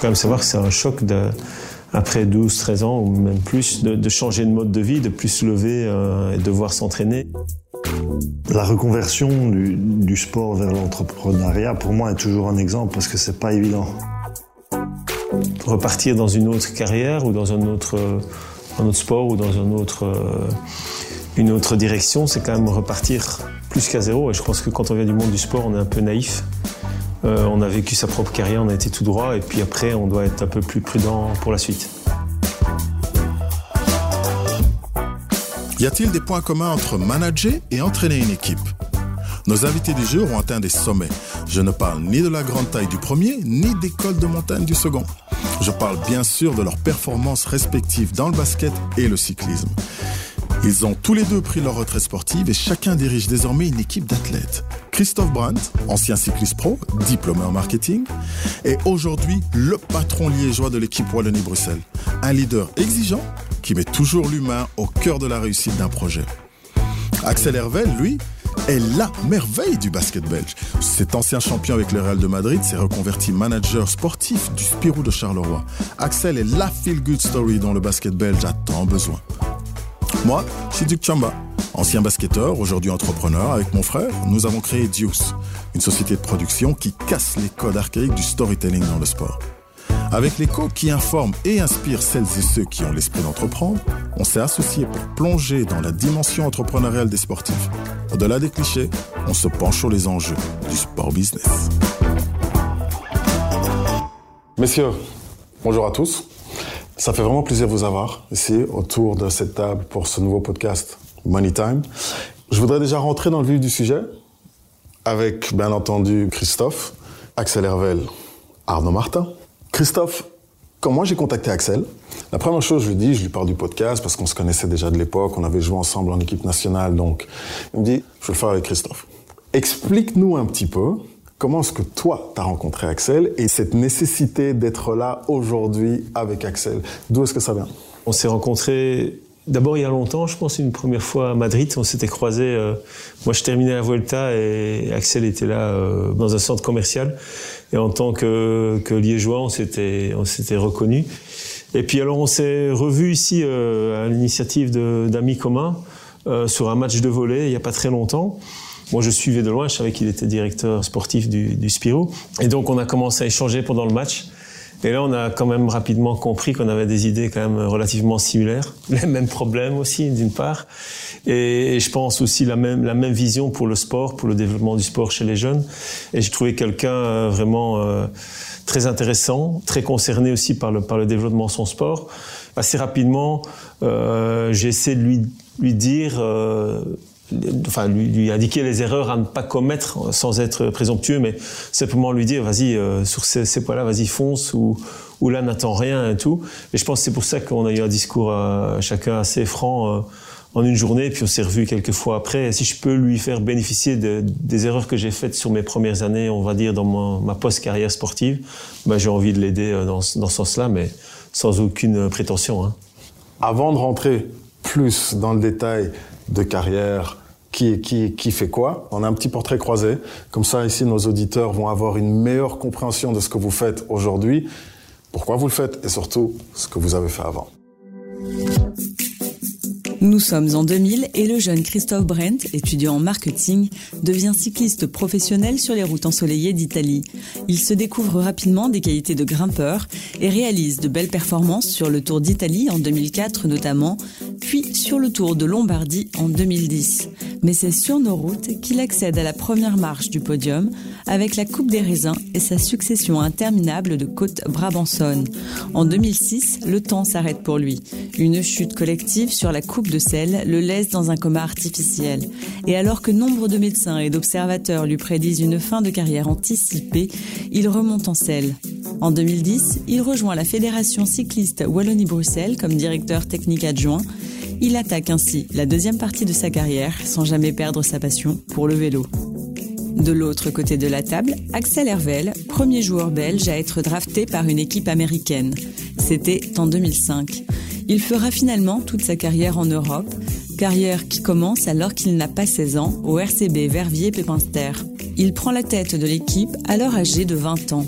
quand même savoir que c'est un choc de, après 12, 13 ans ou même plus, de, changer de mode de vie, de plus se lever euh, et de devoir s'entraîner. La reconversion du, du sport vers l'entrepreneuriat, pour moi, est toujours un exemple parce que c'est pas évident. Repartir dans une autre carrière ou dans un autre, un autre sport ou dans un autre, euh, une autre direction, c'est quand même repartir plus qu'à zéro. Et je pense que quand on vient du monde du sport, on est un peu naïf. Euh, on a vécu sa propre carrière, on a été tout droit, et puis après, on doit être un peu plus prudent pour la suite. Y a-t-il des points communs entre manager et entraîner une équipe? Nos invités du jour ont atteint des sommets. Je ne parle ni de la grande taille du premier, ni des cols de montagne du second. Je parle bien sûr de leurs performances respectives dans le basket et le cyclisme. Ils ont tous les deux pris leur retraite sportive et chacun dirige désormais une équipe d'athlètes. Christophe Brandt, ancien cycliste pro, diplômé en marketing, est aujourd'hui le patron liégeois de l'équipe Wallonie-Bruxelles. Un leader exigeant qui met toujours l'humain au cœur de la réussite d'un projet. Axel Hervel, lui, est la merveille du basket belge. Cet ancien champion avec le Real de Madrid s'est reconverti manager sportif du Spirou de Charleroi. Axel est la feel-good story dont le basket belge a tant besoin. Moi, suis Duc Chamba, ancien basketteur, aujourd'hui entrepreneur. Avec mon frère, nous avons créé Deuce, une société de production qui casse les codes archaïques du storytelling dans le sport. Avec l'écho qui informe et inspire celles et ceux qui ont l'esprit d'entreprendre, on s'est associé pour plonger dans la dimension entrepreneuriale des sportifs. Au-delà des clichés, on se penche sur les enjeux du sport business. Messieurs, bonjour à tous. Ça fait vraiment plaisir de vous avoir ici autour de cette table pour ce nouveau podcast Money Time. Je voudrais déjà rentrer dans le vif du sujet avec, bien entendu, Christophe, Axel Hervel, Arnaud Martin. Christophe, quand moi j'ai contacté Axel, la première chose je lui dis, je lui parle du podcast parce qu'on se connaissait déjà de l'époque, on avait joué ensemble en équipe nationale, donc il me dit, je vais le faire avec Christophe. Explique-nous un petit peu Comment est-ce que toi, tu as rencontré Axel et cette nécessité d'être là aujourd'hui avec Axel D'où est-ce que ça vient? On s'est rencontrés d'abord il y a longtemps, je pense une première fois à Madrid. On s'était croisés. Euh, moi, je terminais la Vuelta et Axel était là euh, dans un centre commercial. Et en tant que, que liégeois, on s'était, on s'était reconnus. Et puis alors, on s'est revus ici euh, à l'initiative d'amis communs sur un match de volley il n'y a pas très longtemps. Moi, je suivais de loin, je savais qu'il était directeur sportif du, du. Et donc, on a commencé à échanger pendant le match. Et là, on a quand même rapidement compris qu'on avait des idées quand même relativement similaires, les mêmes problèmes aussi, d'une part, et, je pense aussi la même la même vision pour le sport, pour le développement du sport chez les jeunes. Et j'ai trouvé quelqu'un euh, vraiment euh, très intéressant, très concerné aussi par le par le développement de son sport. Assez rapidement, euh, j'ai essayé de lui lui dire enfin lui, indiquer les erreurs à ne pas commettre sans être présomptueux, mais simplement lui dire vas-y euh, sur ces, points-là, vas-y fonce ou, ou là n'attends rien et tout. Et je pense que c'est pour ça qu'on a eu un discours à chacun assez franc euh, en une journée, puis on s'est revu quelques fois après. Et si je peux lui faire bénéficier de, des erreurs que j'ai faites sur mes premières années, on va dire dans ma, ma post-carrière sportive, bah, j'ai envie de l'aider euh, dans, dans ce sens-là, mais sans aucune prétention. Hein. Avant de rentrer plus dans le détail de carrière, qui, qui, qui fait quoi. On a un petit portrait croisé. Comme ça, ici, nos auditeurs vont avoir une meilleure compréhension de ce que vous faites aujourd'hui, pourquoi vous le faites et surtout ce que vous avez fait avant. Nous sommes en 2000 et le jeune Christophe Brent, étudiant en marketing, devient cycliste professionnel sur les routes ensoleillées d'Italie. Il se découvre rapidement des qualités de grimpeur et réalise de belles performances sur le Tour d'Italie en 2004 notamment, puis sur le Tour de Lombardie en 2010. Mais c'est sur nos routes qu'il accède à la première marche du podium avec la Coupe des raisins et sa succession interminable de côtes brabançonnes. En 2006, le temps s'arrête pour lui. Une chute collective sur la Coupe de sel le laisse dans un coma artificiel. Et alors que nombre de médecins et d'observateurs lui prédisent une fin de carrière anticipée, il remonte en selle. En 2010, il rejoint la Fédération cycliste Wallonie-Bruxelles comme directeur technique adjoint. Il attaque ainsi la deuxième partie de sa carrière sans jamais perdre sa passion pour le vélo. De l'autre côté de la table, Axel Hervel, premier joueur belge à être drafté par une équipe américaine. C'était en 2005. Il fera finalement toute sa carrière en Europe, carrière qui commence alors qu'il n'a pas 16 ans au RCB Verviers-Pépinster. Il prend la tête de l'équipe alors âgé de 20 ans.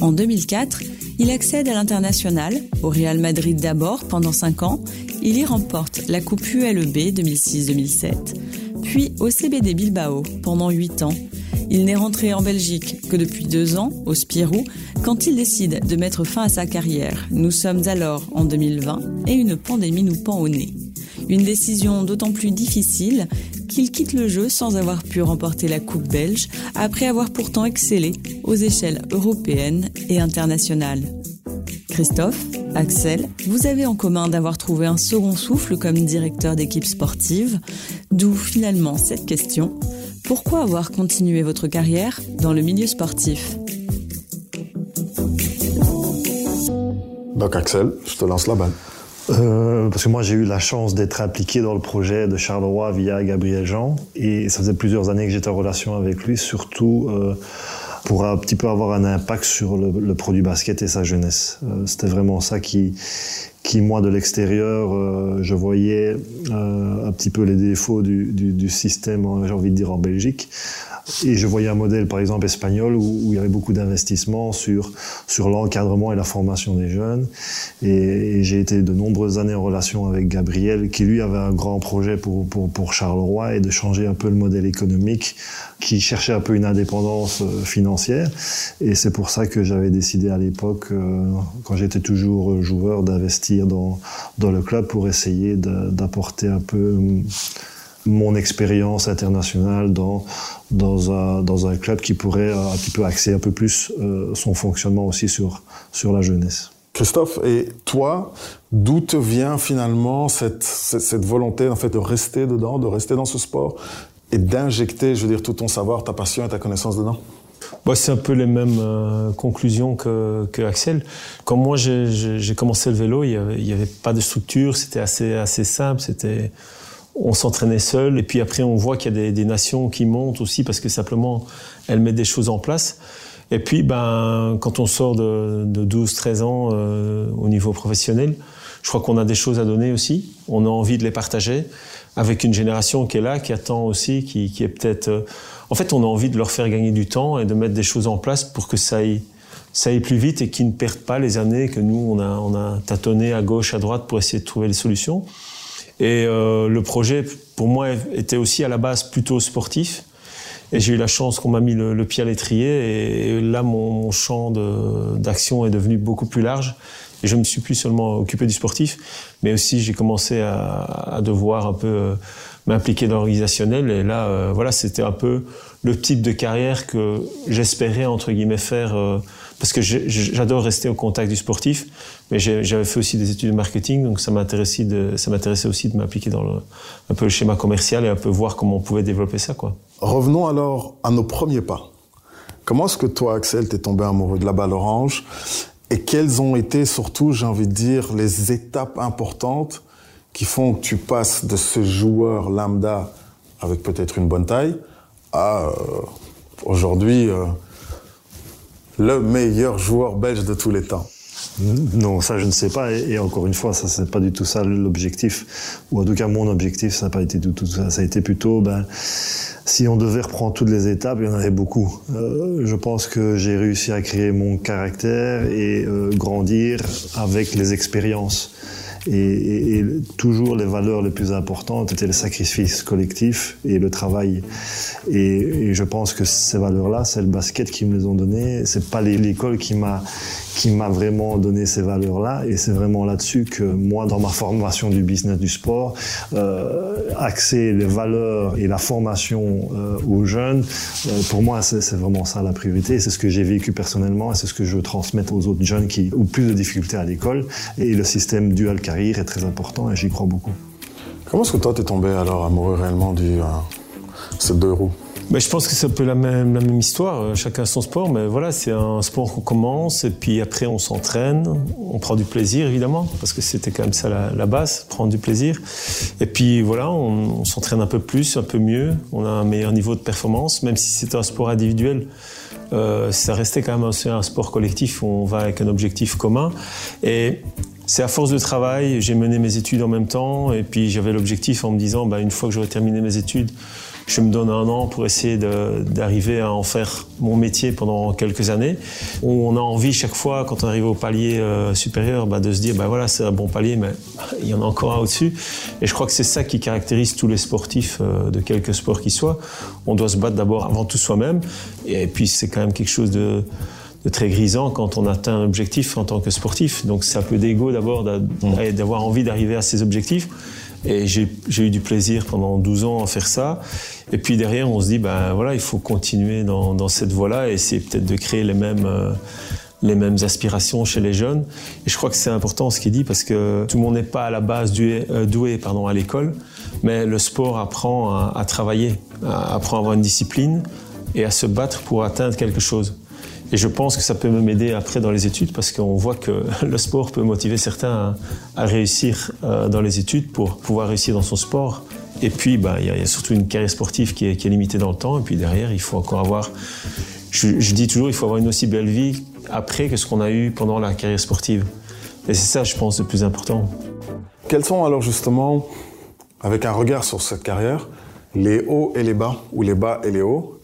En 2004, Il accède à l'international, au Real Madrid d'abord pendant 5 ans. Il y remporte la Coupe ULEB 2006-2007, puis au CBD Bilbao pendant 8 ans. Il n'est rentré en Belgique que depuis deux ans, au Spirou, quand il décide de mettre fin à sa carrière. Nous sommes alors en 2020 et une pandémie nous pend au nez. Une décision d'autant plus difficile qu'il quitte le jeu sans avoir pu remporter la Coupe belge, après avoir pourtant excellé aux échelles européennes et internationales. Christophe, Axel, vous avez en commun d'avoir trouvé un second souffle comme directeur d'équipe sportive, d'où finalement cette question, pourquoi avoir continué votre carrière dans le milieu sportif? Donc Axel, je te lance la balle. Euh, parce que moi j'ai eu la chance d'être impliqué dans le projet de Charleroi via Gabriel Jean. Et ça faisait plusieurs années que j'étais en relation avec lui, surtout euh, pour un petit peu avoir un impact sur le, produit basket et sa jeunesse. Euh, c'était vraiment ça qui, qui moi de l'extérieur, je voyais un petit peu les défauts du, du, du système, j'ai envie de dire en Belgique. Et je voyais un modèle, par exemple, espagnol, où, il y avait beaucoup d'investissements sur, sur l'encadrement et la formation des jeunes. Et, j'ai été de nombreuses années en relation avec Gabriel, qui lui avait un grand projet pour, pour, pour Charleroi et de changer un peu le modèle économique, qui cherchait un peu une indépendance euh, financière. Et c'est pour ça que j'avais décidé à l'époque, euh, quand j'étais toujours joueur, d'investir dans, dans le club pour essayer d'apporter un peu mon expérience internationale dans, dans, un, dans un club qui pourrait un petit peu axer un peu plus euh, son fonctionnement aussi sur, sur la jeunesse. Christophe, et toi, d'où te vient finalement cette, cette, volonté en fait de rester dedans, de rester dans ce sport et d'injecter, je veux dire, tout ton savoir, ta passion et ta connaissance dedans? Moi, c'est un peu les mêmes euh, conclusions que, que, Axel. Quand moi j'ai commencé le vélo, il n'y avait, avait, pas de structure, c'était assez, assez simple, c'était on s'entraînait seul. Et puis après, on voit qu'il y a des, nations qui montent aussi parce que simplement, elles mettent des choses en place. Et puis, ben, quand on sort de, 12-13 ans euh, au niveau professionnel, je crois qu'on a des choses à donner aussi. On a envie de les partager avec une génération qui est là, qui attend aussi, qui, est peut-être... Euh, en fait, on a envie de leur faire gagner du temps et de mettre des choses en place pour que ça aille, ça aille plus vite et qu'ils ne perdent pas les années que nous, on a, on a tâtonné à gauche, à droite pour essayer de trouver les solutions. Et euh, le projet, pour moi, était aussi à la base plutôt sportif. Et j'ai eu la chance qu'on m'a mis le, pied à l'étrier. Et, là, mon, champ d'action est devenu beaucoup plus large. Et je me suis plus seulement occupé du sportif, mais aussi j'ai commencé à, devoir un peu euh, m'impliquer dans l'organisationnel. Et là, euh, voilà, c'était un peu le type de carrière que j'espérais entre guillemets faire euh, parce que j'adore rester au contact du sportif, mais j'avais fait aussi des études de marketing, donc ça m'intéressait de, ça m'intéressait aussi de m'appliquer dans le, un peu le schéma commercial et un peu voir comment on pouvait développer ça. Revenons alors à nos premiers pas. Comment est-ce que toi, Axel, t'es tombé amoureux de la balle orange et quelles ont été surtout, j'ai envie de dire, les étapes importantes qui font que tu passes de ce joueur lambda avec peut-être une bonne taille à euh, aujourd'hui euh, le meilleur joueur belge de tous les temps? Non, ça je ne sais pas. Et, encore une fois, ça c'est pas du tout ça l'objectif. Ou en tout cas, mon objectif, ça n'a pas été du tout ça. Ça a été plutôt, ben, si on devait reprendre toutes les étapes, il y en avait beaucoup. Euh, je pense que j'ai réussi à créer mon caractère et euh, grandir avec les expériences. Et, toujours les valeurs les plus importantes étaient le sacrifice collectif et le travail. Et, et je pense que ces valeurs-là, c'est le basket qui me les ont données. C'est pas l'école qui m'a qui m'a vraiment donné ces valeurs-là. Et c'est vraiment là-dessus que moi, dans ma formation du business du sport, euh, axer les valeurs et la formation euh, aux jeunes, euh, pour moi, c'est vraiment ça la priorité. C'est ce que j'ai vécu personnellement et c'est ce que je veux transmettre aux autres jeunes qui ont plus de difficultés à l'école. Et le système dual carrière est très important et j'y crois beaucoup. Comment est-ce que toi, t'es tombé alors amoureux réellement du euh, ces deux roues? Je pense que c'est un peu la même, la même histoire. Euh, chacun son sport, mais voilà, c'est un sport qu'on commence et puis après on s'entraîne, on prend du plaisir évidemment, parce que c'était quand même ça la, base, prendre du plaisir. Et puis voilà, on, s'entraîne un peu plus, un peu mieux, on a un meilleur niveau de performance, même si c'est un sport individuel. Euh, ça restait quand même aussi un sport collectif on va avec un objectif commun. Et c'est à force de travail, j'ai mené mes études en même temps et puis j'avais l'objectif en me disant, bah, une fois que j'aurai terminé mes études, je me donne un an pour essayer d'arriver à en faire mon métier pendant quelques années. On a envie chaque fois, quand on arrive au palier euh, supérieur, bah, de se dire, bah voilà, c'est un bon palier, mais il y en a encore un au-dessus. Et je crois que c'est ça qui caractérise tous les sportifs euh, de quelque sport qu'ils soient. On doit se battre d'abord avant tout soi-même, et puis c'est quand même quelque chose de de très grisant quand on atteint un objectif en tant que sportif. Donc c'est un peu d'ego d'abord mmh. d'avoir envie d'arriver à ces objectifs. Et j'ai eu du plaisir pendant 12 ans à faire ça. Et puis derrière, on se dit, ben voilà, il faut continuer dans, dans cette voie-là et essayer peut-être de créer les mêmes, euh, les mêmes aspirations chez les jeunes. Et je crois que c'est important ce qu'il dit parce que tout le monde n'est pas à la base doué, euh, doué pardon, à l'école, mais le sport apprend à, à travailler, apprend à avoir une discipline et à se battre pour atteindre quelque chose. Et je pense que ça peut m'aider après dans les études parce qu'on voit que le sport peut motiver certains à, réussir euh, dans les études pour pouvoir réussir dans son sport. Et puis, bah, il y, a surtout une carrière sportive qui est, limitée dans le temps. Et puis derrière, il faut encore avoir. Je, je, dis toujours, il faut avoir une aussi belle vie après que ce qu'on a eu pendant la carrière sportive. Et c'est ça, je pense, le plus important. Quels sont alors justement, avec un regard sur cette carrière, les hauts et les bas, ou les bas et les hauts?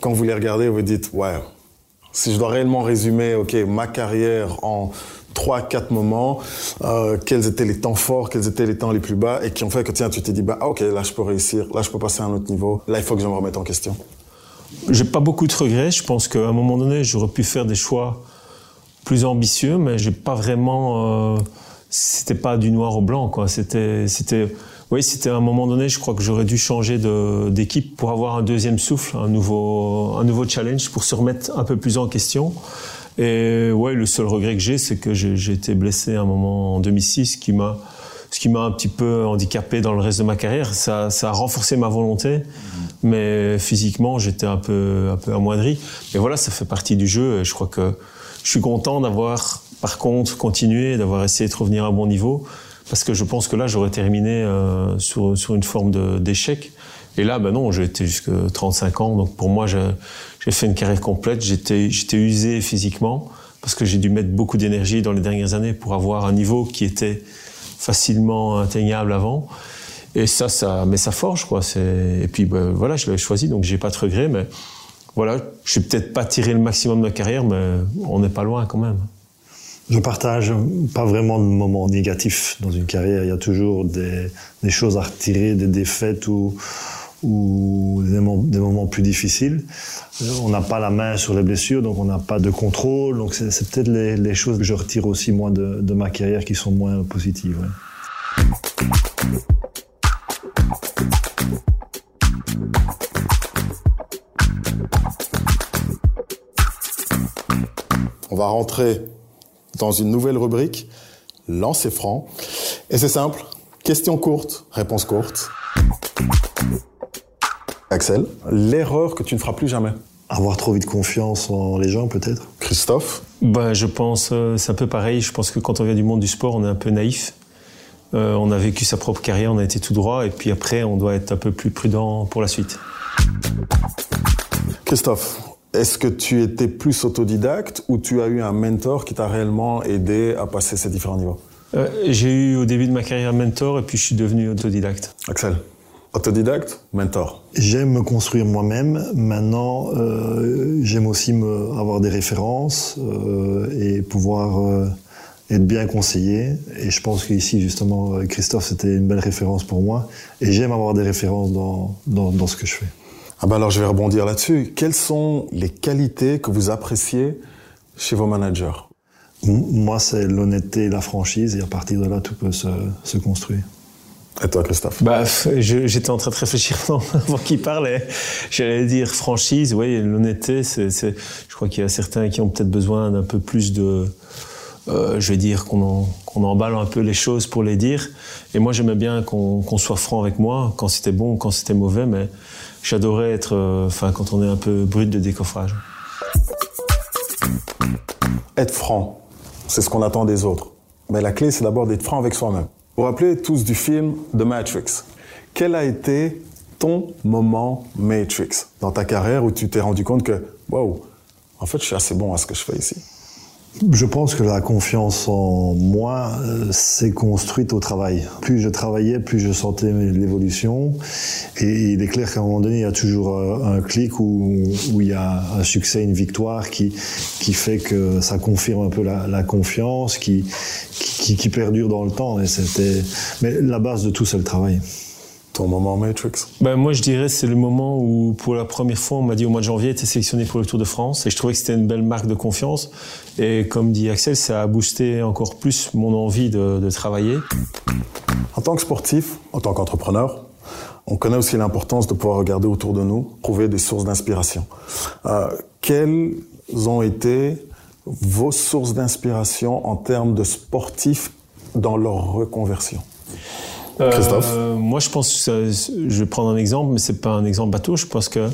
Quand vous les regardez, vous dites, ouais, si je dois réellement résumer, ok, ma carrière en trois, quatre moments, euh, quels étaient les temps forts, quels étaient les temps les plus bas, et qui ont fait que tiens, tu t'es dit, bah, ok, là je peux réussir, là je peux passer à un autre niveau, là il faut que je me remette en question. J'ai pas beaucoup de regrets. Je pense qu'à un moment donné, j'aurais pu faire des choix plus ambitieux, mais j'ai pas vraiment. Euh, c'était pas du noir au blanc, quoi. C'était, oui, c'était à un moment donné, je crois que j'aurais dû changer d'équipe pour avoir un deuxième souffle, un nouveau, un nouveau challenge pour se remettre un peu plus en question. Et ouais, le seul regret que j'ai, c'est que j'ai été blessé à un moment en 2006, qui ce qui m'a un petit peu handicapé dans le reste de ma carrière. Ça, ça a renforcé ma volonté, mais physiquement, j'étais un peu, un peu amoindri. Mais voilà, ça fait partie du jeu. Et je crois que je suis content d'avoir, par contre, continué, d'avoir essayé de revenir à un bon niveau parce que je pense que là, j'aurais terminé euh, sur, sur, une forme d'échec. Et là, ben non, j'ai été jusqu'à 35 ans, donc pour moi, j'ai fait une carrière complète. J'étais usé physiquement, parce que j'ai dû mettre beaucoup d'énergie dans les dernières années pour avoir un niveau qui était facilement atteignable avant. Et ça, ça, mais ça forge, quoi. Et puis, ben, voilà, je l'avais choisi, donc j'ai pas de regrets, mais voilà, je n'ai peut-être pas tiré le maximum de ma carrière, mais on n'est pas loin quand même. Je partage pas vraiment de moments négatifs dans une carrière. Il y a toujours des, choses à retirer, des défaites ou, des, moments, plus difficiles. Euh, on n'a pas la main sur les blessures, donc on n'a pas de contrôle. Donc c'est peut-être les, choses que je retire aussi moi de, ma carrière qui sont moins positives. On va rentrer dans une nouvelle rubrique, Lancer franc. Et c'est simple, question courte, réponse courte. Axel, l'erreur que tu ne feras plus jamais Avoir trop vite confiance en les gens, peut-être. Christophe bah, Je pense, euh, c'est un peu pareil. Je pense que quand on vient du monde du sport, on est un peu naïf. Euh, on a vécu sa propre carrière, on a été tout droit, et puis après, on doit être un peu plus prudent pour la suite. Christophe, est-ce que tu étais plus autodidacte ou tu as eu un mentor qui t'a réellement aidé à passer ces différents niveaux? Euh, J'ai eu au début de ma carrière un mentor et puis je suis devenu autodidacte. Axel Autodidacte, mentor? J'aime me construire moi-même. Maintenant, euh, j'aime aussi me, avoir des références euh, et pouvoir euh, être bien conseillé. Et je pense qu'ici, justement, Christophe, c'était une belle référence pour moi. Et j'aime avoir des références dans, dans, dans ce que je fais. Ah ben alors je vais rebondir là-dessus. Quelles sont les qualités que vous appréciez chez vos managers? Moi, c'est l'honnêteté et la franchise, et à partir de là, tout peut se, se construire. Et toi, Christophe? Bah, J'étais en train de réfléchir avant qu'il parlait. J'allais dire franchise, oui, l'honnêteté, c'est, je crois qu'il y a certains qui ont peut-être besoin d'un peu plus de... Euh, je vais dire qu'on qu'on emballe un peu les choses pour les dire. Et moi, j'aimais bien qu'on soit franc avec moi, quand c'était bon, quand c'était mauvais, mais j'adorais être, euh, enfin, quand on est un peu brut de décoffrage. Être franc, c'est ce qu'on attend des autres. Mais la clé, c'est d'abord d'être franc avec soi-même. Vous vous rappelez tous du film The Matrix? Quel a été ton moment Matrix dans ta carrière où tu t'es rendu compte que, waouh, en fait, je suis assez bon à ce que je fais ici? Je pense que la confiance en moi euh, s'est construite au travail. Plus je travaillais, plus je sentais l'évolution. Et il est clair qu'à un moment donné, il y a toujours euh, un clic où, il y a un succès, une victoire qui, qui fait que ça confirme un peu la, la confiance, qui, qui, qui, perdure dans le temps. Et c'était, mais la base de tout, c'est le travail ton moment Matrix? Ben, Moi, je dirais c'est le moment où, pour la première fois, on m'a dit au mois de janvier, tu es sélectionné pour le Tour de France. Et je trouvais que c'était une belle marque de confiance. Et comme dit Axel, ça a boosté encore plus mon envie de, de travailler. En tant que sportif, en tant qu'entrepreneur, on connaît aussi l'importance de pouvoir regarder autour de nous, trouver des sources d'inspiration. Euh, quelles ont été vos sources d'inspiration en termes de sportifs dans leur reconversion? Christophe euh, Moi, je pense, que je vais prendre un exemple, mais c'est pas un exemple bateau. Je pense que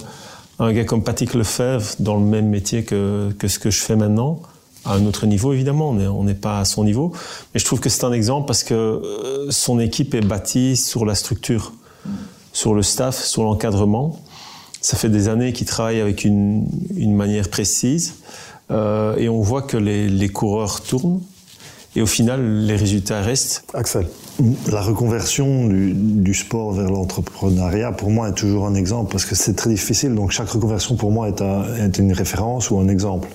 un gars comme Patrick Lefebvre, dans le même métier que, ce que je fais maintenant, à un autre niveau évidemment, on n'est pas à son niveau, mais je trouve que c'est un exemple parce que euh, son équipe est bâtie sur la structure, sur le staff, sur l'encadrement. Ça fait des années qu'il travaille avec une, manière précise euh, et on voit que les coureurs tournent et au final les résultats restent. Axel la reconversion du, sport vers l'entrepreneuriat, pour moi, est toujours un exemple parce que c'est très difficile. Donc, chaque reconversion, pour moi, est, est, une référence ou un exemple.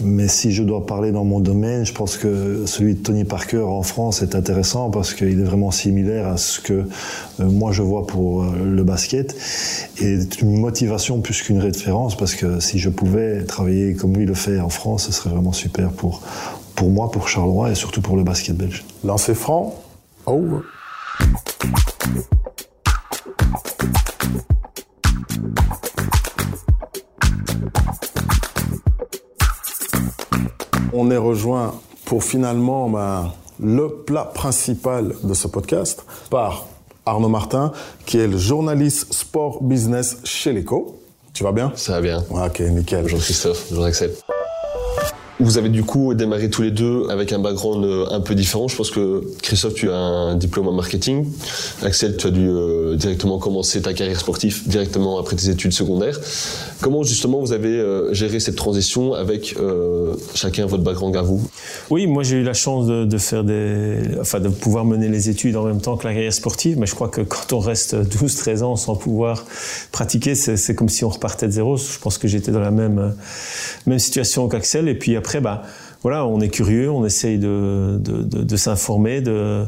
Mais si je dois parler dans mon domaine, je pense que celui de Tony Parker en France est intéressant parce qu'il est vraiment similaire à ce que euh, moi je vois pour euh, le basket. Et c'est une motivation plus qu'une référence parce que si je pouvais travailler comme lui le fait en France, ce serait vraiment super pour, pour moi, pour Charleroi et surtout pour le basket belge. Lancer franc, over. On est rejoint pour finalement ben, le plat principal de ce podcast par Arnaud Martin, qui est le journaliste sport business chez l'Eco. Tu vas bien? Ça va bien. Ok, nickel. Bonjour Christophe, bonjour Axel. Vous avez du coup démarré tous les deux avec un background euh, un peu différent. Je pense que Christophe, tu as un diplôme en marketing. Axel, tu as dû euh, directement commencer ta carrière sportive directement après tes études secondaires. Comment justement vous avez euh, géré cette transition avec chacun votre background à vous? Oui, moi j'ai eu la chance de, faire des, enfin de pouvoir mener les études en même temps que la carrière sportive. Mais je crois que quand on reste 12-13 ans sans pouvoir pratiquer, c'est comme si on repartait de zéro. Je pense que j'étais dans la même même situation qu'Axel. Et puis bah, voilà, on est curieux, on essaye de, de, s'informer, de,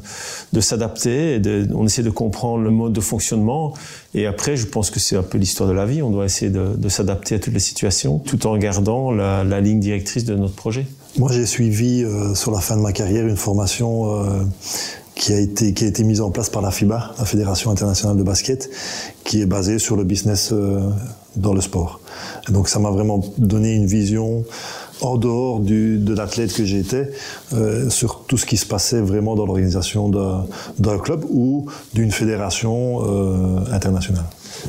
de s'adapter, on essaie de comprendre le mode de fonctionnement. Et après, je pense que c'est un peu l'histoire de la vie. On doit essayer de, s'adapter à toutes les situations, tout en gardant la, la ligne directrice de notre projet. Moi, j'ai suivi euh, sur la fin de ma carrière une formation euh, qui a été qui a été mise en place par la FIBA, la Fédération internationale de basket, qui est basée sur le business euh, dans le sport. Et donc, ça m'a vraiment donné une vision en dehors de l'athlète que j'étais, euh, sur tout ce qui se passait vraiment dans l'organisation d'un club ou d'une fédération euh, internationale.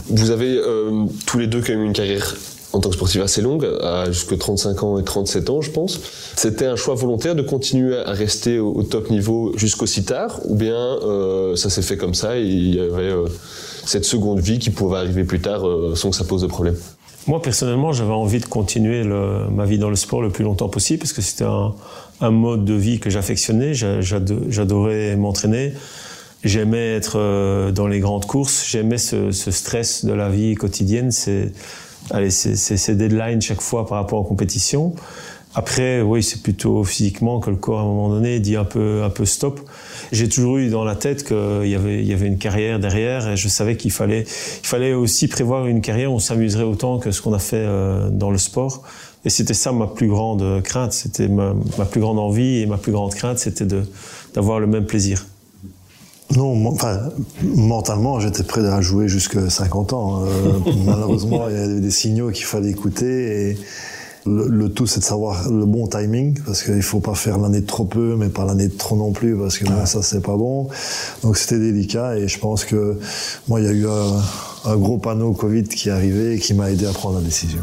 Vous avez euh, tous les deux quand même une carrière en tant que sportif assez longue, à jusque 35 ans et 37 ans, je pense. C'était un choix volontaire de continuer à rester au, top niveau jusqu'aussi tard, ou bien euh, ça s'est fait comme ça et il y avait cette seconde vie qui pouvait arriver plus tard sans que ça pose de problème? Moi, personnellement, j'avais envie de continuer ma vie dans le sport le plus longtemps possible parce que c'était un, mode de vie que j'affectionnais. J'adorais m'entraîner. J'aimais être euh, dans les grandes courses. J'aimais ce, stress de la vie quotidienne. C'est ces deadlines chaque fois par rapport aux compétitions. Après, oui, c'est plutôt physiquement que le corps, à un moment donné, dit un peu, un peu stop. J'ai toujours eu dans la tête qu'il y avait, il y avait une carrière derrière et je savais qu'il fallait, il fallait aussi prévoir une carrière où on s'amuserait autant que ce qu'on a fait euh, dans le sport. Et c'était ça ma plus grande crainte, c'était ma, plus grande envie et ma plus grande crainte, c'était d'avoir le même plaisir. Non, mentalement, j'étais prêt à jouer jusqu'à 50 ans. Euh, malheureusement, il y avait des signaux qu'il fallait écouter le, tout, c'est de savoir le bon timing, parce qu'il faut pas faire l'année de trop peu, mais pas l'année de trop non plus, parce que bon, ça, c'est pas bon. Donc, c'était délicat, et je pense que moi, il y a eu un, un gros panneau Covid qui est arrivé et qui m'a aidé à prendre la décision.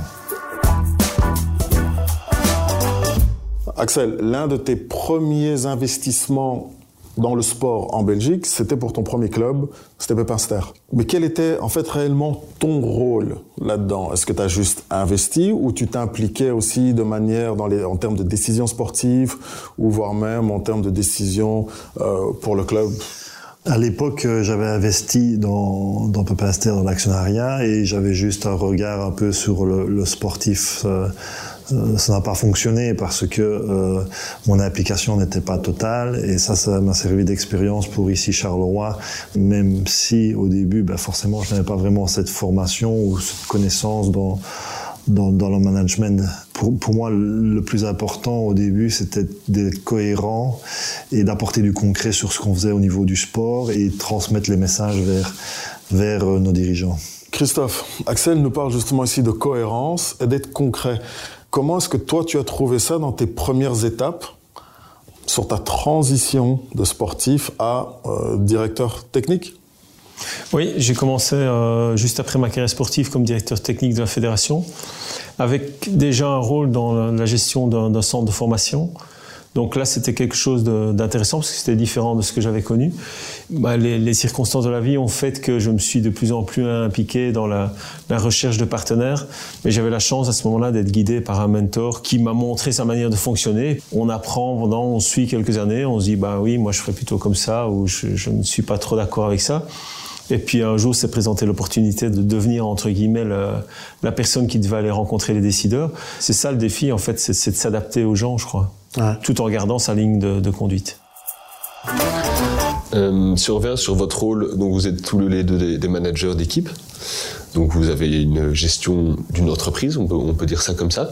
Axel, l'un de tes premiers investissements dans le sport en Belgique, c'était pour ton premier club, c'était Pepinster. Mais quel était en fait réellement ton rôle là-dedans? Est-ce que tu as juste investi ou tu t'impliquais aussi de manière dans les, en termes de décisions sportives ou voire même en termes de décisions euh, pour le club? À l'époque, euh, j'avais investi dans, dans Pepinster, dans l'actionnariat, et j'avais juste un regard un peu sur le, le sportif. Euh, euh, ça n'a pas fonctionné parce que euh, mon implication n'était pas totale et ça, ça m'a servi d'expérience pour ici Charleroi, même si au début, ben, forcément, je n'avais pas vraiment cette formation ou cette connaissance dans, dans, dans le management. Pour, pour, moi, le plus important au début, c'était d'être cohérent et d'apporter du concret sur ce qu'on faisait au niveau du sport et transmettre les messages vers, vers euh, nos dirigeants. Christophe, Axel nous parle justement ici de cohérence et d'être concret. Comment est-ce que toi, tu as trouvé ça dans tes premières étapes sur ta transition de sportif à euh, directeur technique? Oui, j'ai commencé euh, juste après ma carrière sportive comme directeur technique de la fédération, avec déjà un rôle dans la gestion d'un centre de formation. Donc là, c'était quelque chose d'intéressant parce que c'était différent de ce que j'avais connu. Bah, les, les, circonstances de la vie ont fait que je me suis de plus en plus impliqué dans la, la recherche de partenaires. Mais j'avais la chance à ce moment-là d'être guidé par un mentor qui m'a montré sa manière de fonctionner. On apprend pendant, on suit quelques années, on se dit, bah oui, moi je ferais plutôt comme ça ou je, je ne suis pas trop d'accord avec ça. Et puis un jour s'est présentée l'opportunité de devenir, entre guillemets, le, la personne qui devait aller rencontrer les décideurs. C'est ça le défi, en fait, c'est de s'adapter aux gens, je crois, ouais. tout en gardant sa ligne de, de conduite. Euh, si on revient sur votre rôle, donc vous êtes tous les deux des, des managers d'équipe. Donc vous avez une gestion d'une entreprise, on peut, on peut, dire ça comme ça.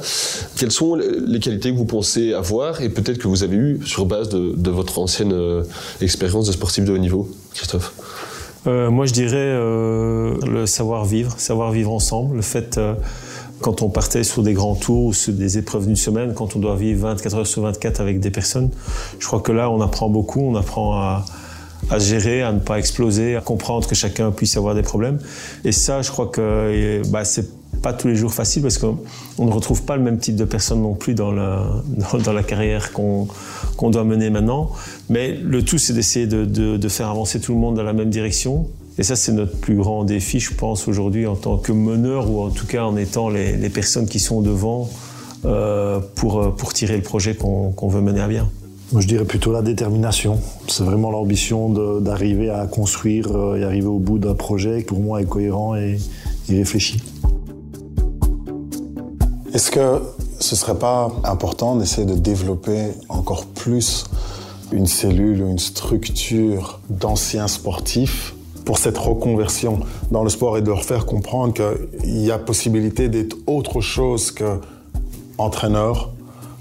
Quelles sont les qualités que vous pensez avoir et peut-être que vous avez eues sur base de, de votre ancienne euh, expérience de sportif de haut niveau, Christophe? Euh, Moi je dirais euh, le savoir-vivre, savoir vivre ensemble, le fait euh, quand on partait sur des grands tours ou sur des épreuves d'une semaine, quand on doit vivre 24 heures sur 24 avec des personnes, je crois que là on apprend beaucoup, on apprend à à gérer, à ne pas exploser, à comprendre que chacun puisse avoir des problèmes. Et ça, je crois que bah, c'est pas tous les jours facile parce qu'on ne retrouve pas le même type de personnes non plus dans la, dans, la carrière qu'on qu doit mener maintenant. Mais le tout, c'est d'essayer de, de, faire avancer tout le monde dans la même direction. Et ça, c'est notre plus grand défi, je pense, aujourd'hui en tant que meneur ou en tout cas en étant les, les personnes qui sont devant euh, pour, pour tirer le projet qu'on qu veut mener à bien. Je dirais plutôt la détermination. C'est vraiment l'ambition d'arriver à construire euh, et arriver au bout d'un projet qui, pour moi, est cohérent et réfléchi. Est-ce que ce serait pas important d'essayer de développer encore plus une cellule ou une structure d'anciens sportifs pour cette reconversion dans le sport et de leur faire comprendre qu'il y a possibilité d'être autre chose que entraîneur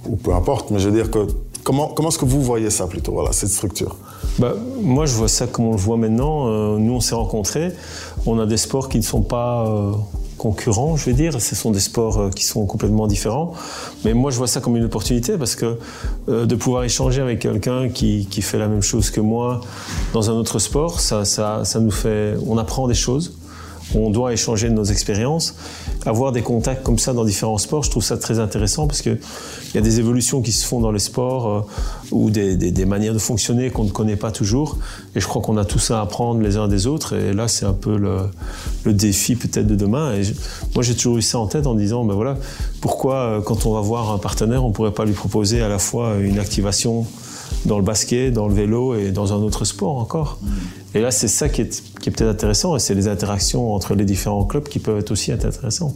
ou peu importe, mais je veux dire que Comment, comment est-ce que vous voyez ça plutôt, voilà, cette structure? Bah, Moi, je vois ça comme on le voit maintenant. Euh, nous, on s'est rencontrés. On a des sports qui ne sont pas euh, concurrents, je vais dire. Ce sont des sports euh, qui sont complètement différents. Mais moi, je vois ça comme une opportunité parce que euh, de pouvoir échanger avec quelqu'un qui, qui, fait la même chose que moi dans un autre sport, ça, ça, ça nous fait... On apprend des choses on doit échanger nos expériences. Avoir des contacts comme ça dans différents sports, je trouve ça très intéressant parce qu'il y a des évolutions qui se font dans les sports euh, ou des, des, manières de fonctionner qu'on ne connaît pas toujours. Et je crois qu'on a tous à apprendre les uns des autres. Et là, c'est un peu le, le défi peut-être de demain. Et moi, j'ai toujours eu ça en tête en disant, ben voilà, pourquoi euh, quand on va voir un partenaire, on ne pourrait pas lui proposer à la fois une activation dans le basket, dans le vélo et dans un autre sport encore. Et là, c'est ça qui est, peut-être intéressant, et c'est les interactions entre les différents clubs qui peuvent être aussi intéressantes.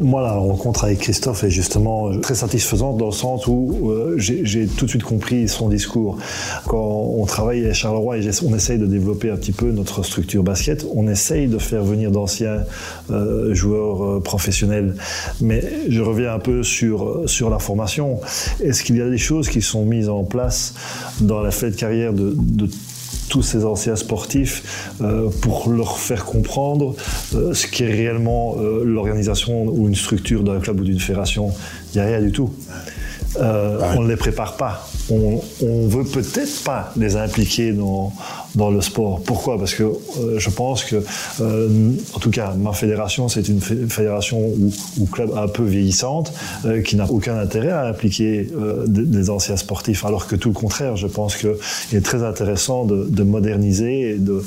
Moi, la rencontre avec Christophe est justement très satisfaisante dans le sens où euh, j'ai tout de suite compris son discours. Quand on travaille à Charleroi et on essaye de développer un petit peu notre structure basket, on essaye de faire venir d'anciens euh, joueurs euh, professionnels. Mais je reviens un peu sur, sur la formation. Est-ce qu'il y a des choses qui sont mises en place dans la fête de carrière de, de tous ces anciens sportifs euh, pour leur faire comprendre euh, ce qui est réellement euh, l'organisation ou une structure d'un club ou d'une fédération. Il n'y a rien du tout. On ne les prépare pas. On, on veut peut-être pas les impliquer dans, dans le sport. Pourquoi? Parce que euh, je pense que, euh, en tout cas, ma fédération, c'est une fédération ou, club un peu vieillissante, euh, qui n'a aucun intérêt à impliquer des, anciens sportifs, alors que tout le contraire, je pense qu'il est très intéressant de, de moderniser et de,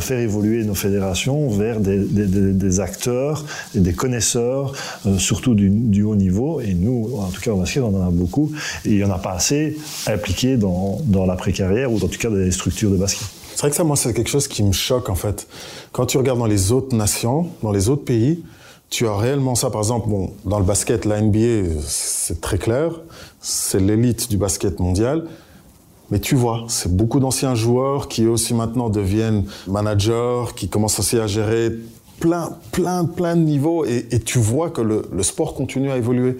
faire évoluer nos fédérations vers des, acteurs des connaisseurs, surtout du, haut niveau. Et nous, en tout cas, au basket, on en a beaucoup. Et il n'y en a pas assez impliqués dans, dans la précarrière ou en tout cas les structures de basket. C'est vrai que ça, moi, c'est quelque chose qui me choque, en fait. Quand tu regardes dans les autres nations, dans les autres pays, tu as réellement ça. Par exemple, bon, dans le basket, la NBA, c'est très clair. C'est l'élite du basket mondial. Mais tu vois, c'est beaucoup d'anciens joueurs qui aussi maintenant deviennent managers, qui commencent aussi à gérer plein, plein, plein de niveaux. Et, tu vois que le, sport continue à évoluer.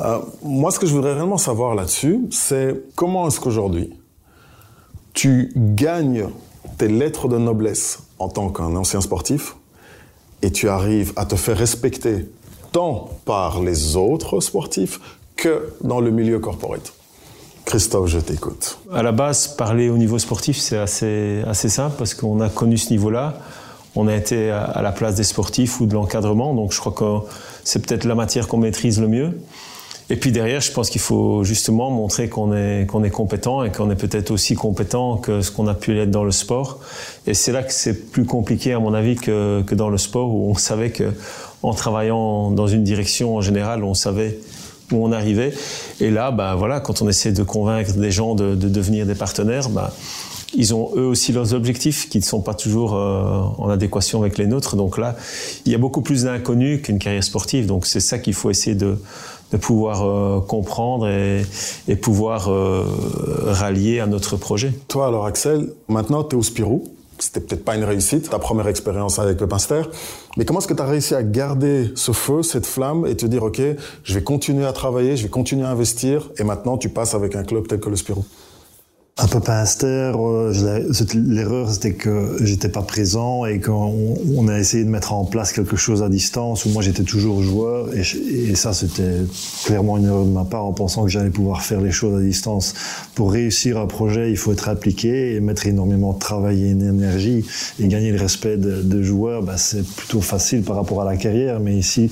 Euh, moi, ce que je voudrais réellement savoir là-dessus, c'est comment est-ce qu'aujourd'hui, tu gagnes tes lettres de noblesse en tant qu'un ancien sportif et tu arrives à te faire respecter tant par les autres sportifs que dans le milieu corporate. Christophe, je t'écoute. À la base, parler au niveau sportif, c'est assez, assez simple parce qu'on a connu ce niveau-là. On a été à la place des sportifs ou de l'encadrement, donc je crois que c'est peut-être la matière qu'on maîtrise le mieux. Et puis derrière, je pense qu'il faut justement montrer qu'on est, compétent et qu'on est peut-être aussi compétent que ce qu'on a pu être dans le sport. Et c'est là que c'est plus compliqué, à mon avis, que, dans le sport où on savait que en travaillant dans une direction en général, on savait où on arrivait. Et là, bah voilà, quand on essaie de convaincre des gens de, de devenir des partenaires, bah, ils ont eux aussi leurs objectifs qui ne sont pas toujours euh, en adéquation avec les nôtres. Donc là, il y a beaucoup plus d'inconnus qu'une carrière sportive. Donc c'est ça qu'il faut essayer de, de pouvoir euh, comprendre et, pouvoir euh, rallier à notre projet. Toi alors Axel, maintenant tu es au Spirou. C'était peut-être pas une réussite, ta première expérience avec le Pinster. Mais comment est-ce que tu as réussi à garder ce feu, cette flamme et te dire, OK, je vais continuer à travailler, je vais continuer à investir et maintenant tu passes avec un club tel que le Spirou? Un peu pinster, l'erreur c'était que j'étais pas présent et qu'on on a essayé de mettre en place quelque chose à distance où moi j'étais toujours joueur et, ça c'était clairement une erreur de ma part en pensant que j'allais pouvoir faire les choses à distance. Pour réussir un projet, il faut être impliqué et mettre énormément de travail et d'énergie et gagner le respect de, de joueurs, bah, c'est plutôt facile par rapport à la carrière. Mais ici,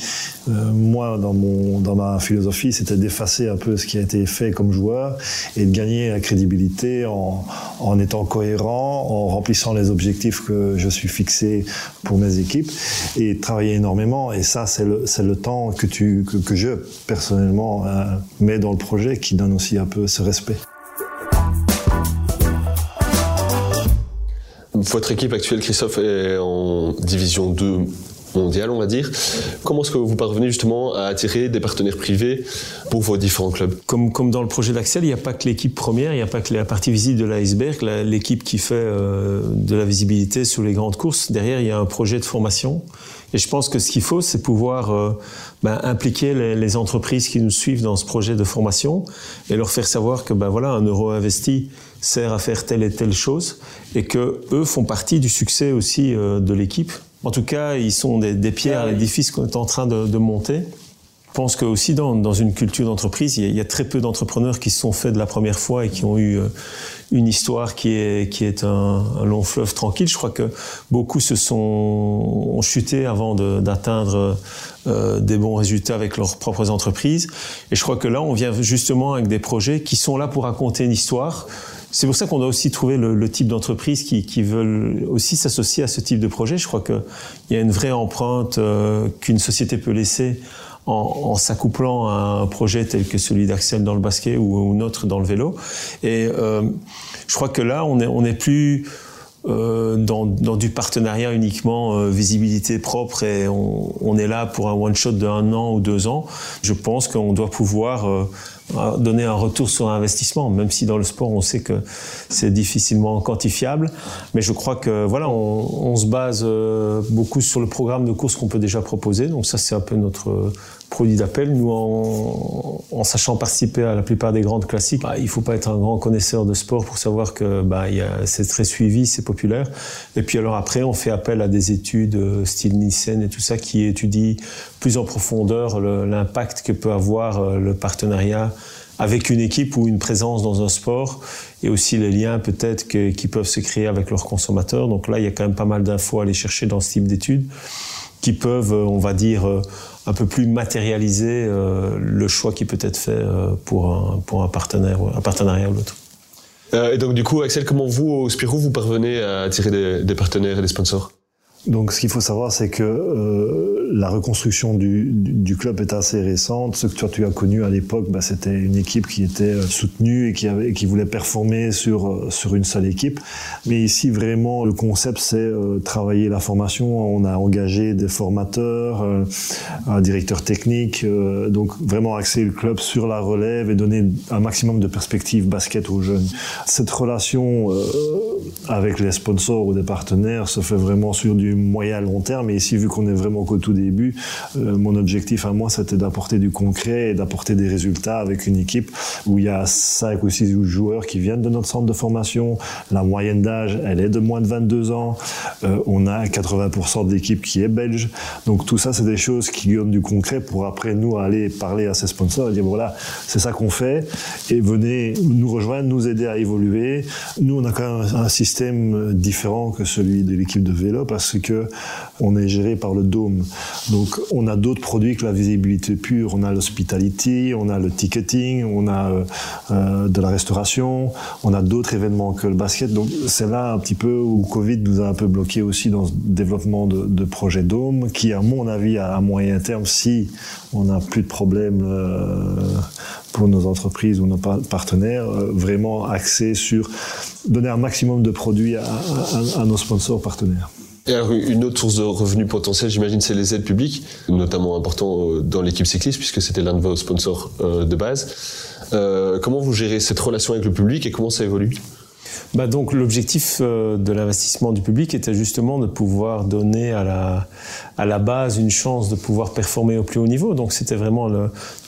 euh, moi dans mon dans ma philosophie, c'était d'effacer un peu ce qui a été fait comme joueur et de gagner la crédibilité en, étant cohérent, en remplissant les objectifs que je suis fixé pour mes équipes et travailler énormément. Et ça, c'est le, temps que je, personnellement, euh, mets dans le projet qui donne aussi un peu ce respect. Votre équipe actuelle, Christophe, est en division 2 mondiale, on va dire. Comment est-ce que vous parvenez justement à attirer des partenaires privés pour vos différents clubs? Comme, dans le projet d'Axel, il n'y a pas que l'équipe première, il n'y a pas que la partie visible de l'iceberg, l'équipe qui fait euh, de la visibilité sur les grandes courses. Derrière, il y a un projet de formation. Et je pense que ce qu'il faut, c'est pouvoir euh, ben, impliquer les, les, entreprises qui nous suivent dans ce projet de formation et leur faire savoir que ben voilà, un euro investi sert à faire telle et telle chose et que eux font partie du succès aussi euh, de l'équipe en tout cas, ils sont des, des pierres à l'édifice qu'on est en train de, de, monter. Je pense que aussi dans, dans une culture d'entreprise, il, il, y a très peu d'entrepreneurs qui se sont faits de la première fois et qui ont eu euh, une histoire qui est, qui est un, un long fleuve tranquille. Je crois que beaucoup se sont ont chuté avant d'atteindre euh, des bons résultats avec leurs propres entreprises. Et je crois que là, on vient justement avec des projets qui sont là pour raconter une histoire c'est pour ça qu'on doit aussi trouver le, type d'entreprise qui, qui, veulent aussi s'associer à ce type de projet. Je crois qu'il y a une vraie empreinte euh, qu'une société peut laisser en, en s'accouplant à un projet tel que celui d'Axel dans le basket ou, ou notre dans le vélo. Et euh, je crois que là, on est, on est plus euh, dans, dans, du partenariat uniquement euh, visibilité propre et on, on, est là pour un one shot de un an ou deux ans. Je pense qu'on doit pouvoir euh, donner un retour sur investissement, même si dans le sport on sait que c'est difficilement quantifiable. Mais je crois que voilà, on, se base euh, beaucoup sur le programme de course qu'on peut déjà proposer. Donc ça c'est un peu notre produit d'appel. Nous, en, sachant participer à la plupart des grandes classiques, bah, il faut pas être un grand connaisseur de sport pour savoir que bah, c'est très suivi, c'est populaire. Et puis alors après, on fait appel à des études euh, style Nielsen et tout ça qui étudient plus en profondeur l'impact que peut avoir euh, le partenariat avec une équipe ou une présence dans un sport et aussi les liens peut-être qui peuvent se créer avec leurs consommateurs. Donc là, il y a quand même pas mal d'infos à aller chercher dans ce type d'études qui peuvent, on va dire, un peu plus matérialiser le choix qui peut être fait pour un, pour un partenaire, un partenariat ou l'autre. et donc du coup, Axel, comment vous, au Spirou, vous parvenez à attirer des, des partenaires et des sponsors? Donc, ce qu'il faut savoir, c'est que euh, la reconstruction du, club est assez récente. Ce que toi, tu as connu à l'époque, bah, c'était une équipe qui était euh, soutenue et qui, voulait performer sur, euh, sur une seule équipe. Mais ici, vraiment, le concept, c'est travailler la formation. On a engagé des formateurs, un directeur technique, donc vraiment axer le club sur la relève et donner un maximum de perspectives basket aux jeunes. Cette relation avec les sponsors ou des partenaires se fait vraiment sur du moyen à long terme. Et ici, vu qu'on est vraiment qu'au tout début, euh, mon objectif à moi, c'était d'apporter du concret et d'apporter des résultats avec une équipe où il y a 5 ou 6 joueurs qui viennent de notre centre de formation. La moyenne d'âge, elle est de moins de 22 ans. Euh, on a 80% de l'équipe qui est belge. Donc tout ça, c'est des choses qui donnent du concret pour après nous aller parler à ces sponsors et dire voilà, c'est ça qu'on fait et venez nous rejoindre, nous aider à évoluer. Nous, on a quand même un système différent que celui de l'équipe de vélo parce que on est géré par le Dôme. Donc on a d'autres produits que la visibilité pure. On a l'hospitality, on a le ticketing, on a euh, euh, de la restauration, on a d'autres événements que le basket. Donc c'est là un petit peu où Covid nous a un peu bloqué aussi dans le développement de, de projets Dôme, qui à mon avis à, moyen terme, si on n'a plus de problèmes euh, pour nos entreprises ou nos partenaires, vraiment axé sur donner un maximum de produits à nos sponsors partenaires. Une autre source de revenus potentiels, j'imagine, c'est les aides publiques, notamment important euh, dans l'équipe cycliste, puisque c'était l'un de vos sponsors euh, de base. Euh, comment vous gérez cette relation avec le public et comment ça évolue? Bah donc l'objectif de l'investissement du public était justement de pouvoir donner à la, à la base une chance de pouvoir performer au plus haut niveau. Donc c'était vraiment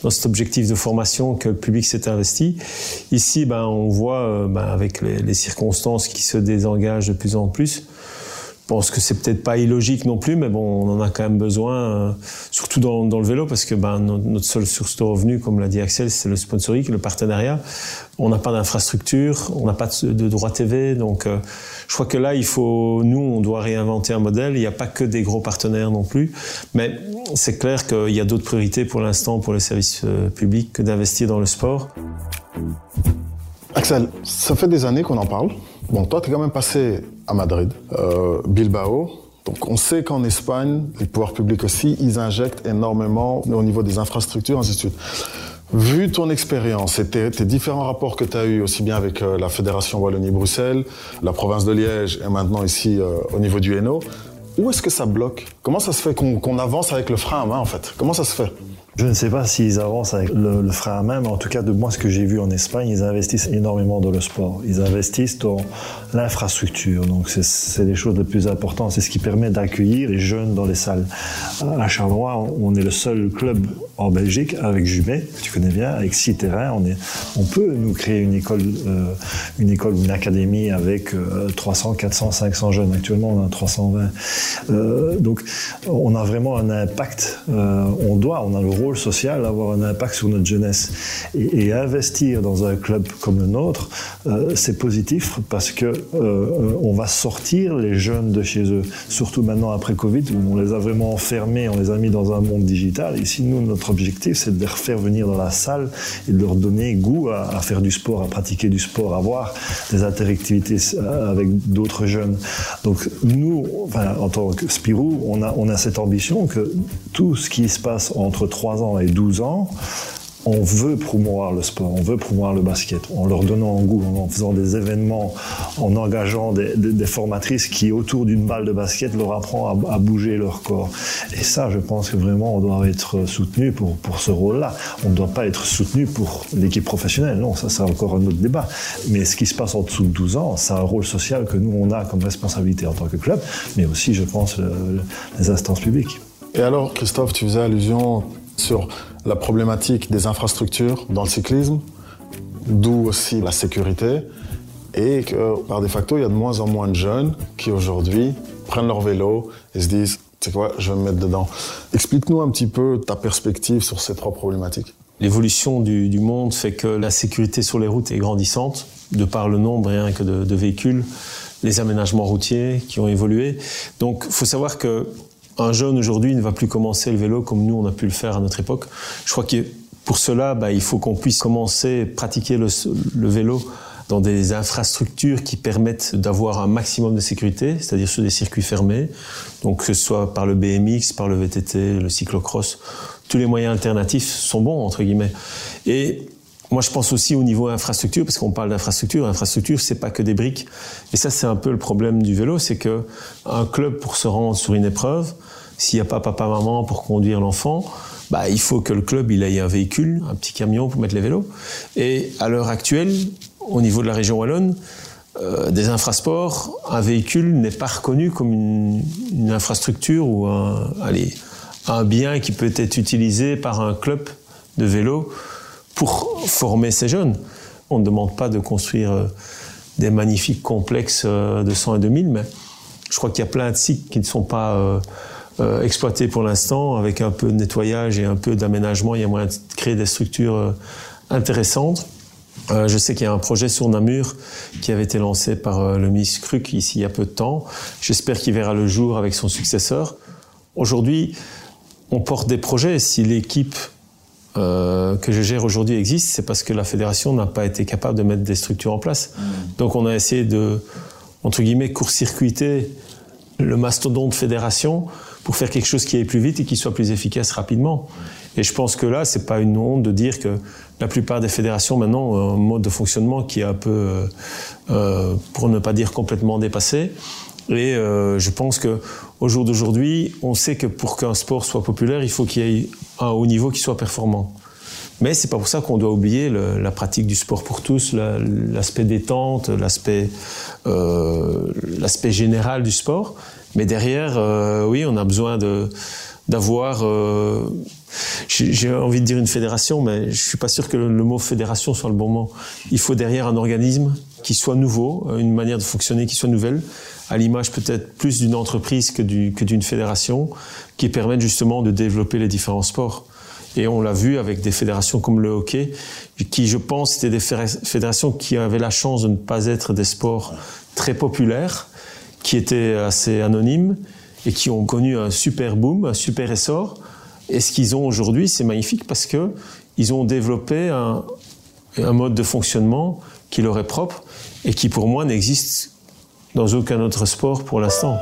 dans cet objectif de formation que le public s'est investi. Ici, ben, on voit ben, avec les, les, circonstances qui se désengagent de plus en plus, je pense que c'est peut-être pas illogique non plus, mais bon, on en a quand même besoin, euh, surtout dans, le vélo, parce que ben, notre, seule source de revenus, comme l'a dit Axel, c'est le sponsoring, le partenariat. On n'a pas d'infrastructure, on n'a pas de, droit TV, donc euh, je crois que là, il faut, nous, on doit réinventer un modèle. Il n'y a pas que des gros partenaires non plus, mais c'est clair qu'il y a d'autres priorités pour l'instant pour les services euh, publics que d'investir dans le sport. Axel, ça fait des années qu'on en parle. Bon, toi, tu es quand même passé à Madrid, euh, Bilbao. Donc, on sait qu'en Espagne, les pouvoirs publics aussi, ils injectent énormément au niveau des infrastructures, ainsi de suite. Vu ton expérience et tes, différents rapports que tu as eus aussi bien avec euh, la Fédération Wallonie-Bruxelles, la province de Liège et maintenant ici euh, au niveau du Hainaut, où est-ce que ça bloque? Comment ça se fait qu'on avance avec le frein à main en fait? Comment ça se fait? Je ne sais pas s'ils avancent avec le, le, frein à main, mais en tout cas, de moi, ce que j'ai vu en Espagne, ils investissent énormément dans le sport. Ils investissent dans l'infrastructure. Donc, c'est les choses les plus importantes. C'est ce qui permet d'accueillir les jeunes dans les salles. À Charleroi, on est le seul club en Belgique avec Jumet, tu connais bien, avec six terrains. On, est, on peut nous créer une école, euh, une école ou une académie avec 300, 400, 500 jeunes. Actuellement, on a 320. Euh, donc, on a vraiment un impact. Euh, on doit, on a le rôle social d'avoir un impact sur notre jeunesse. Et, et, investir dans un club comme le nôtre, euh, c'est positif parce que euh, on va sortir les jeunes de chez eux. Surtout maintenant après Covid, où on les a vraiment enfermés, on les a mis dans un monde digital. Ici, nous, notre objectif, c'est de les refaire venir dans la salle et de leur donner goût à, faire du sport, à pratiquer du sport, à avoir des interactivités euh, avec d'autres jeunes. Donc nous, en tant que Spirou, on a, on a cette ambition que tout ce qui se passe entre 3 ans et 12 ans, on veut promouvoir le sport, on veut promouvoir le basket, en leur donnant un goût, en faisant des événements, en engageant des, formatrices qui, autour d'une balle de basket, leur apprend à, à, bouger leur corps. Et ça, je pense que vraiment, on doit être soutenu pour, pour ce rôle-là. On ne doit pas être soutenu pour l'équipe professionnelle. Non, ça, c'est encore un autre débat. Mais ce qui se passe en dessous de 12 ans, c'est un rôle social que nous, on a comme responsabilité en tant que club, mais aussi, je pense, les instances publiques. Et alors, Christophe, tu faisais allusion sur la problématique des infrastructures dans le cyclisme, d'où aussi la sécurité, et que par de facto, il y a de moins en moins de jeunes qui aujourd'hui prennent leur vélo et se disent, c'est quoi, je vais me mettre dedans. Explique-nous un petit peu ta perspective sur ces trois problématiques. l'évolution du, monde fait que la sécurité sur les routes est grandissante, de par le nombre rien que de, véhicules, les aménagements routiers qui ont évolué. Donc, faut savoir que un jeune aujourd'hui ne va plus commencer le vélo comme nous on a pu le faire à notre époque. Je crois que pour cela, bah, il faut qu'on puisse commencer pratiquer le, le vélo dans des infrastructures qui permettent d'avoir un maximum de sécurité, c'est-à-dire sur des circuits fermés, donc que ce soit par le BMX, par le VTT, le cyclocross, tous les moyens alternatifs sont bons entre guillemets. Et moi, je pense aussi au niveau infrastructure, parce qu'on parle d'infrastructure. Infrastructure, c'est pas que des briques. Et ça, c'est un peu le problème du vélo, c'est que un club pour se rendre sur une épreuve, s'il n'y a pas papa maman pour conduire l'enfant, bah, il faut que le club il ait un véhicule, un petit camion pour mettre les vélos. Et à l'heure actuelle, au niveau de la région wallonne, euh, des infrasports, un véhicule n'est pas reconnu comme une, infrastructure ou un bien qui peut être utilisé par un club de vélo pour former ces jeunes. On ne demande pas de construire euh, des magnifiques complexes euh, de 100 et 2000, mais je crois qu'il y a plein de sites qui ne sont pas exploités pour l'instant. Avec un peu de nettoyage et un peu d'aménagement, il y a moyen de créer des structures intéressantes. Euh, je sais qu'il y a un projet sur Namur qui avait été lancé par euh, le ministre Cruc ici il y a peu de temps. J'espère qu'il verra le jour avec son successeur. Aujourd'hui, on porte des projets. Si l'équipe euh, que je gère aujourd'hui existe, c'est parce que la fédération n'a pas été capable de mettre des structures en place. Mmh. Donc on a essayé de, entre guillemets, court-circuiter le mastodonte fédération pour faire quelque chose qui aille plus vite et qui soit plus efficace rapidement. Et je pense que là, c'est pas une honte de dire que la plupart des fédérations maintenant ont un mode de fonctionnement qui est un peu, euh, euh, pour ne pas dire complètement dépassé. Et euh, je pense que au jour d'aujourd'hui, on sait que pour qu'un sport soit populaire, il faut qu'il y ait un haut niveau qui soit performant. Mais c'est pas pour ça qu'on doit oublier la pratique du sport pour tous, l'aspect détente, l'aspect euh, général du sport. Mais derrière, euh, oui, on a besoin de d'avoir euh, j'ai envie de dire une fédération, mais je suis pas sûr que le, mot fédération soit le bon mot. Il faut derrière un organisme qui soit nouveau, une manière de fonctionner qui soit nouvelle, à l'image peut-être plus d'une entreprise que d'une fédération, qui permette justement de développer les différents sports. Et on l'a vu avec des fédérations comme le hockey, qui je pense étaient des fédérations qui avaient la chance de ne pas être des sports très populaires, qui étaient assez anonymes et qui ont connu un super boom, un super essor et ce qu'ils ont aujourd'hui, c'est magnifique parce que ils ont développé un, un, mode de fonctionnement qui leur est propre et qui pour moi n'existe dans aucun autre sport pour l'instant.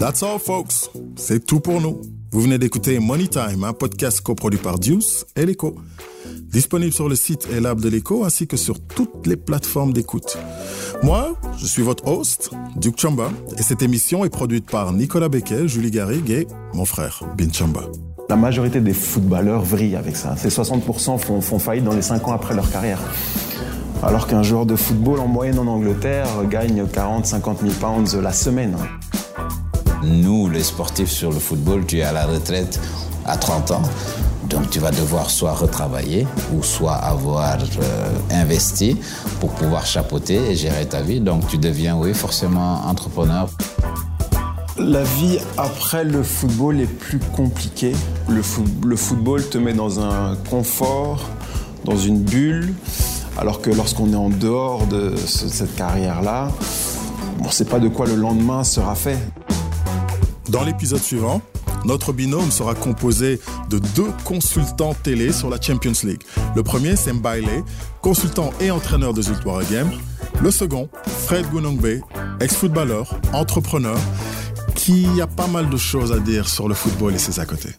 That's all, folks. C'est tout pour nous. Vous venez d'écouter Money Time, un podcast coproduit par Deuce et l'Echo. Disponible sur le site et l'app de l'Echo ainsi que sur toutes les plateformes d'écoute. Moi, je suis votre host, Duke Chamba, et cette émission est produite par Nicolas Becquet, Julie Garrigue et mon frère, Bin Chamba. La majorité des footballeurs vrillent avec ça. Ces 60% font, font faillite dans les 5 ans après leur carrière. Alors qu'un joueur de football en moyenne en Angleterre gagne 40, 50 000 pounds la semaine. Nous, les sportifs sur le football, tu es à la retraite à 30 ans. Donc tu vas devoir soit retravailler ou soit avoir euh, investi pour pouvoir chapeauter et gérer ta vie. Donc tu deviens, oui, forcément entrepreneur. La vie après le football est plus compliquée. Le, football te met dans un confort, dans une bulle, alors que lorsqu'on est en dehors de cette carrière-là, on ne sait pas de quoi le lendemain sera fait. Dans l'épisode suivant, notre binôme sera composé de deux consultants télé sur la Champions League. Le premier, c'est Mbaile, consultant et entraîneur des Ultra Games. Le second, Fred Gunongbe, ex-footballeur, entrepreneur, qui a pas mal de choses à dire sur le football et ses à côté.